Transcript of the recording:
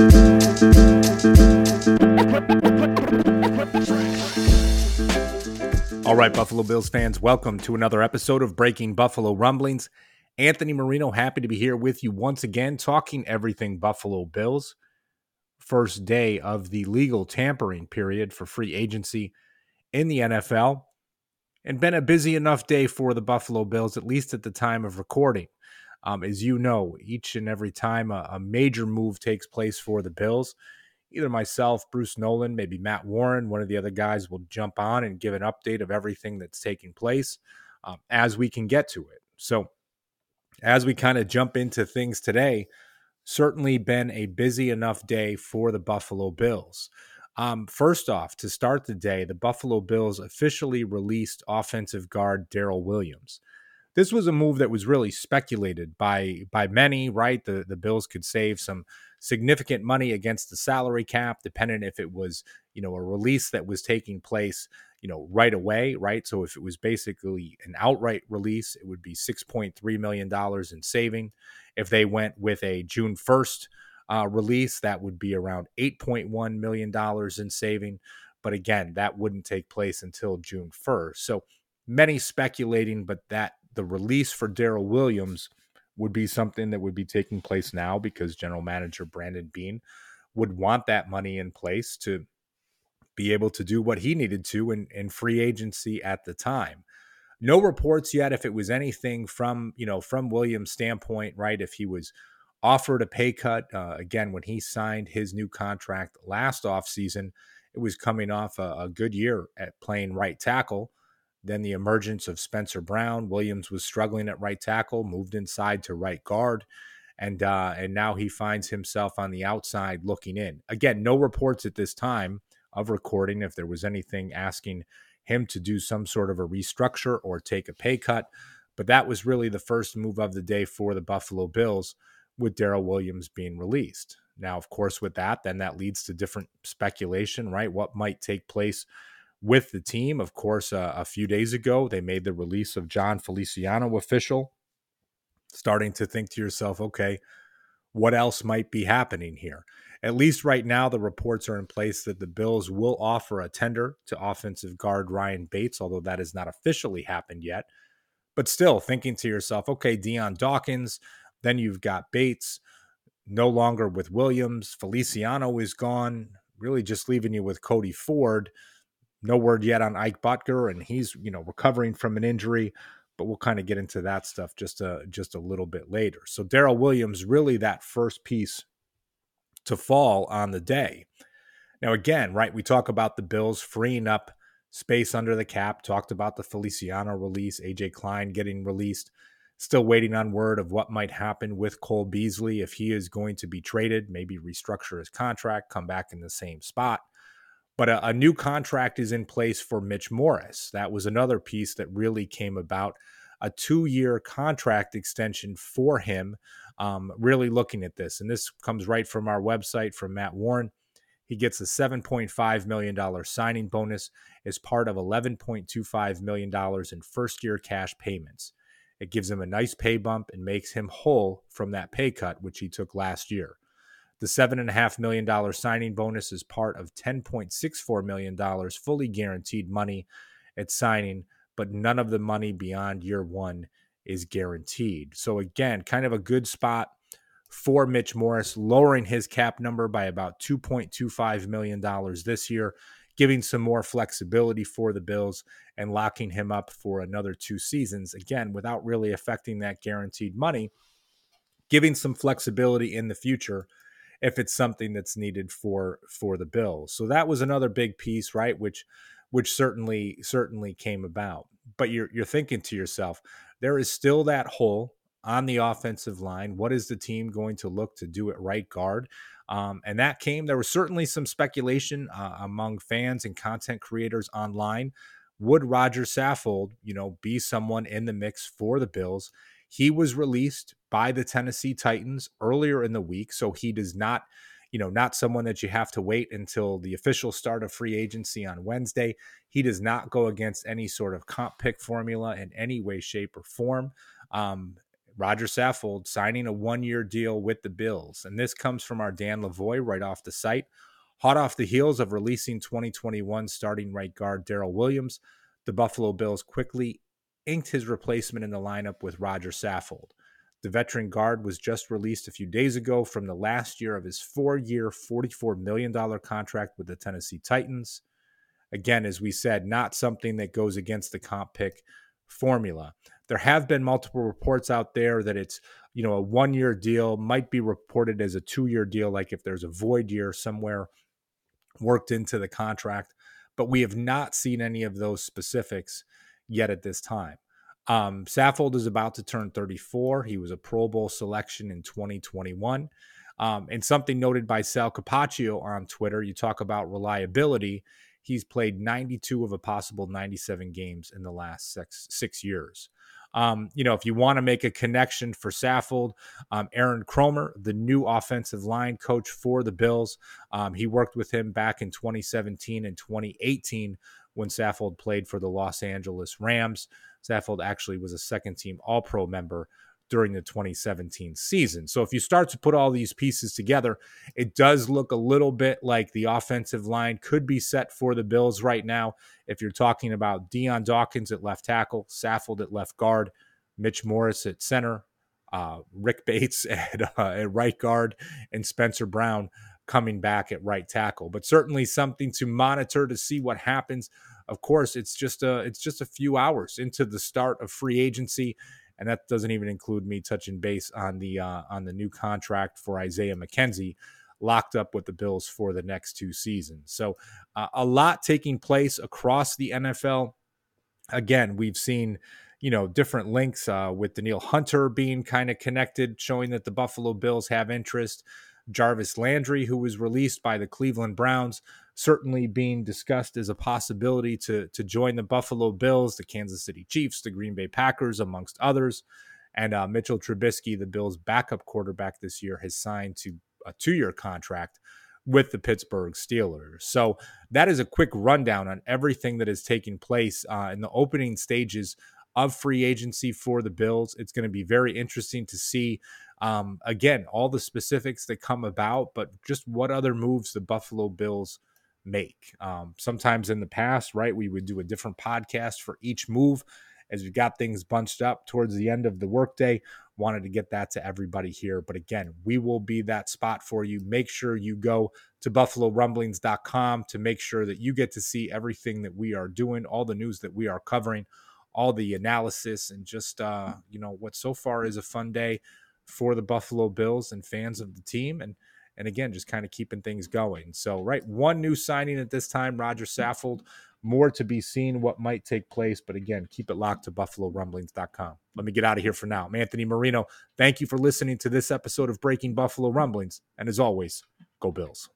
All right, Buffalo Bills fans, welcome to another episode of Breaking Buffalo Rumblings. Anthony Marino, happy to be here with you once again, talking everything Buffalo Bills. First day of the legal tampering period for free agency in the NFL, and been a busy enough day for the Buffalo Bills, at least at the time of recording. Um, as you know, each and every time a, a major move takes place for the Bills, either myself, Bruce Nolan, maybe Matt Warren, one of the other guys will jump on and give an update of everything that's taking place um, as we can get to it. So, as we kind of jump into things today, certainly been a busy enough day for the Buffalo Bills. Um, first off, to start the day, the Buffalo Bills officially released offensive guard Daryl Williams this was a move that was really speculated by by many. Right, the the Bills could save some significant money against the salary cap, depending if it was you know a release that was taking place you know right away. Right, so if it was basically an outright release, it would be six point three million dollars in saving. If they went with a June first. Uh, release that would be around $8.1 million in saving. But again, that wouldn't take place until June 1st. So many speculating, but that the release for Daryl Williams would be something that would be taking place now because general manager Brandon Beane would want that money in place to be able to do what he needed to in, in free agency at the time. No reports yet if it was anything from, you know, from Williams' standpoint, right? If he was offered a pay cut, uh, again, when he signed his new contract last offseason, it was coming off a, a good year at playing right tackle. Then the emergence of Spencer Brown. Williams was struggling at right tackle, moved inside to right guard, and uh, and now he finds himself on the outside looking in. Again, no reports at this time of recording if there was anything asking him to do some sort of a restructure or take a pay cut. But that was really the first move of the day for the Buffalo Bills with Daryl Williams being released. Now, of course, with that, then that leads to different speculation, right? What might take place with the team. Of course, uh, a few days ago, they made the release of Jon Feliciano official. Starting to think to yourself, okay, what else might be happening here? At least right now, the reports are in place that the Bills will offer a tender to offensive guard Ryan Bates, although that has not officially happened yet. But still, thinking to yourself, okay, Dion Dawkins, then you've got Bates, no longer with Williams. Feliciano is gone, really just leaving you with Cody Ford no word yet on Ike Boettger, and he's you know recovering from an injury, but we'll kind of get into that stuff just a just a little bit later. So Daryl Williams really that first piece to fall on the day. Now again, right, we talk about the Bills freeing up space under the cap. Talked about the Feliciano release, AJ Klein getting released. Still waiting on word of what might happen with Cole Beasley if he is going to be traded, maybe restructure his contract, come back in the same spot. But a, a, new contract is in place for Mitch Morse. That was another piece that really came about. A two year contract extension for him. Um, really looking at this. And this comes right from our website from Matt Warren. He gets a $7.5 million signing bonus as part of $11.25 million in first year cash payments. It gives him a nice pay bump and makes him whole from that pay cut, which he took last year. The $7.5 million signing bonus is part of $10.64 million fully guaranteed money at signing, but none of the money beyond year one is guaranteed. So, again, kind of a good spot for Mitch Morse, lowering his cap number by about $2.25 million this year, giving some more flexibility for the Bills and locking him up for another two seasons, again, without really affecting that guaranteed money, giving some flexibility in the future if it's something that's needed for for the Bills. So that was another big piece, right? Which which certainly certainly came about. But you're you're thinking to yourself, there is still that hole on the offensive line. What is the team going to look to do at right guard? Um, and that came. There was certainly some speculation uh, among fans and content creators online. Would Roger Saffold, you know, be someone in the mix for the Bills? He was released by the Tennessee Titans earlier in the week, so he does not, you know, not someone that you have to wait until the official start of free agency on Wednesday. He does not go against any sort of comp pick formula in any way, shape, or form. Um, Roger Saffold signing a one year deal with the Bills. And this comes from our Dan Lavoie right off the site. Hot off the heels of releasing 2021 starting right guard Daryl Williams, the Buffalo Bills quickly inked his replacement in the lineup with Roger Saffold. The veteran guard was just released a few days ago from the last year of his four year, $44 million contract with the Tennessee Titans. Again, as we said, not something that goes against the comp pick formula. There have been multiple reports out there that it's, you know, a one year deal might be reported as a two year deal, like if there's a void year somewhere worked into the contract. But we have not seen any of those specifics yet at this time. Um, Saffold is about to turn 34. He was a Pro Bowl selection in 2021. Um, and something noted by Sal Capaccio on Twitter, you talk about reliability. He's played 92 of a possible 97 games in the last six six years. Um, you know, if you want to make a connection for Saffold, um, Aaron Kromer, the new offensive line coach for the Bills, um, he worked with him back in 2017 and 2018 when Saffold played for the Los Angeles Rams. Saffold actually was a second team All Pro member during the 2017 season. So if you start to put all these pieces together, it does look a little bit like the offensive line could be set for the Bills right now. If you're talking about Dion Dawkins at left tackle, Saffold at left guard, Mitch Morse at center, uh, Rick Bates at, uh, at right guard, and Spencer Brown coming back at right tackle. But certainly something to monitor to see what happens. Of course, it's just a it's just a few hours into the start of free agency and that doesn't even include me touching base on the uh, on the new contract for Isaiah McKenzie locked up with the Bills for the next two seasons. So uh, a lot taking place across the NFL. Again, we've seen you know different links uh, with Danielle Hunter being kind of connected, showing that the Buffalo Bills have interest. Jarvis Landry, who was released by the Cleveland Browns, certainly being discussed as a possibility to, to join the Buffalo Bills, the Kansas City Chiefs, the Green Bay Packers, amongst others. And uh, Mitchell Trubisky, the Bills' backup quarterback this year, has signed to a two year contract with the Pittsburgh Steelers. So that is a quick rundown on everything that is taking place uh, in the opening stages of free agency for the Bills. It's going to be very interesting to see um, again, all the specifics that come about, but just what other moves the Buffalo Bills make. Um, sometimes in the past, right, we would do a different podcast for each move as we got things bunched up towards the end of the workday. Wanted to get that to everybody here. But again, we will be that spot for you. Make sure you go to buffalorumblings.com to make sure that you get to see everything that we are doing, all the news that we are covering, all the analysis, and just, uh, you know, what so far is a fun day for the Buffalo Bills and fans of the team. And and again, just kind of keeping things going. So, right, one new signing at this time, Roger mm. Saffold. More to be seen what might take place. But again, keep it locked to BuffaloRumblings.com. Let me get out of here for now. I'm Anthony Marino. Thank you for listening to this episode of Breaking Buffalo Rumblings. And as always, go Bills.